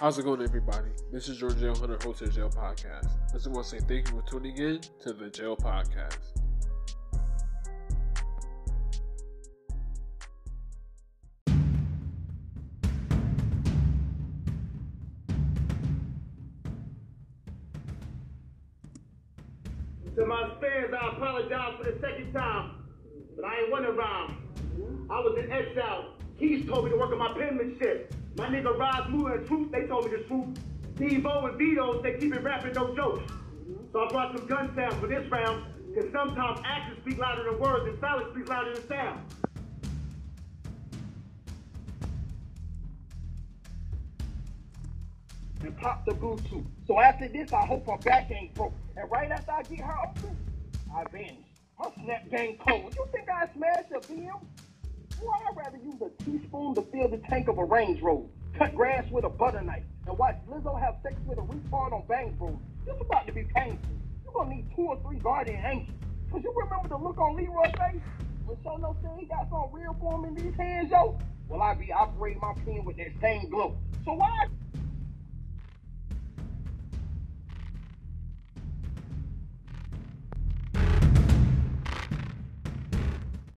How's it going, everybody? This is your Jail Hunter Hotel Jail Podcast. I just want to say thank you for tuning in to the Jail Podcast. To my fans, I apologize for the second time, but I ain't one around. I was in exile. Keys told me to work on my penmanship. My nigga Roz Moore and Truth, they told me the truth. Devo and Vito, they keep it rapping, no jokes. So I brought some gun sounds for this round, because sometimes actions speak louder than words and silence speaks louder than sound. and pop the Bluetooth. So after this, I hope her back ain't broke. And right after I get her open, I vanish. Her snap game cold. You think I smashed a BM? Teaspoon to fill the tank of a Range Rover, cut grass with a butter knife, and watch Lizzo have sex with a retard on Bang Bros. This about to be painful. You're gonna need two or three guardian angels. Cause you remember the look on Leroy's face? When Sho'nuff said he got some real form in these hands, yo? Well, I be operating my pen with that same glow. So why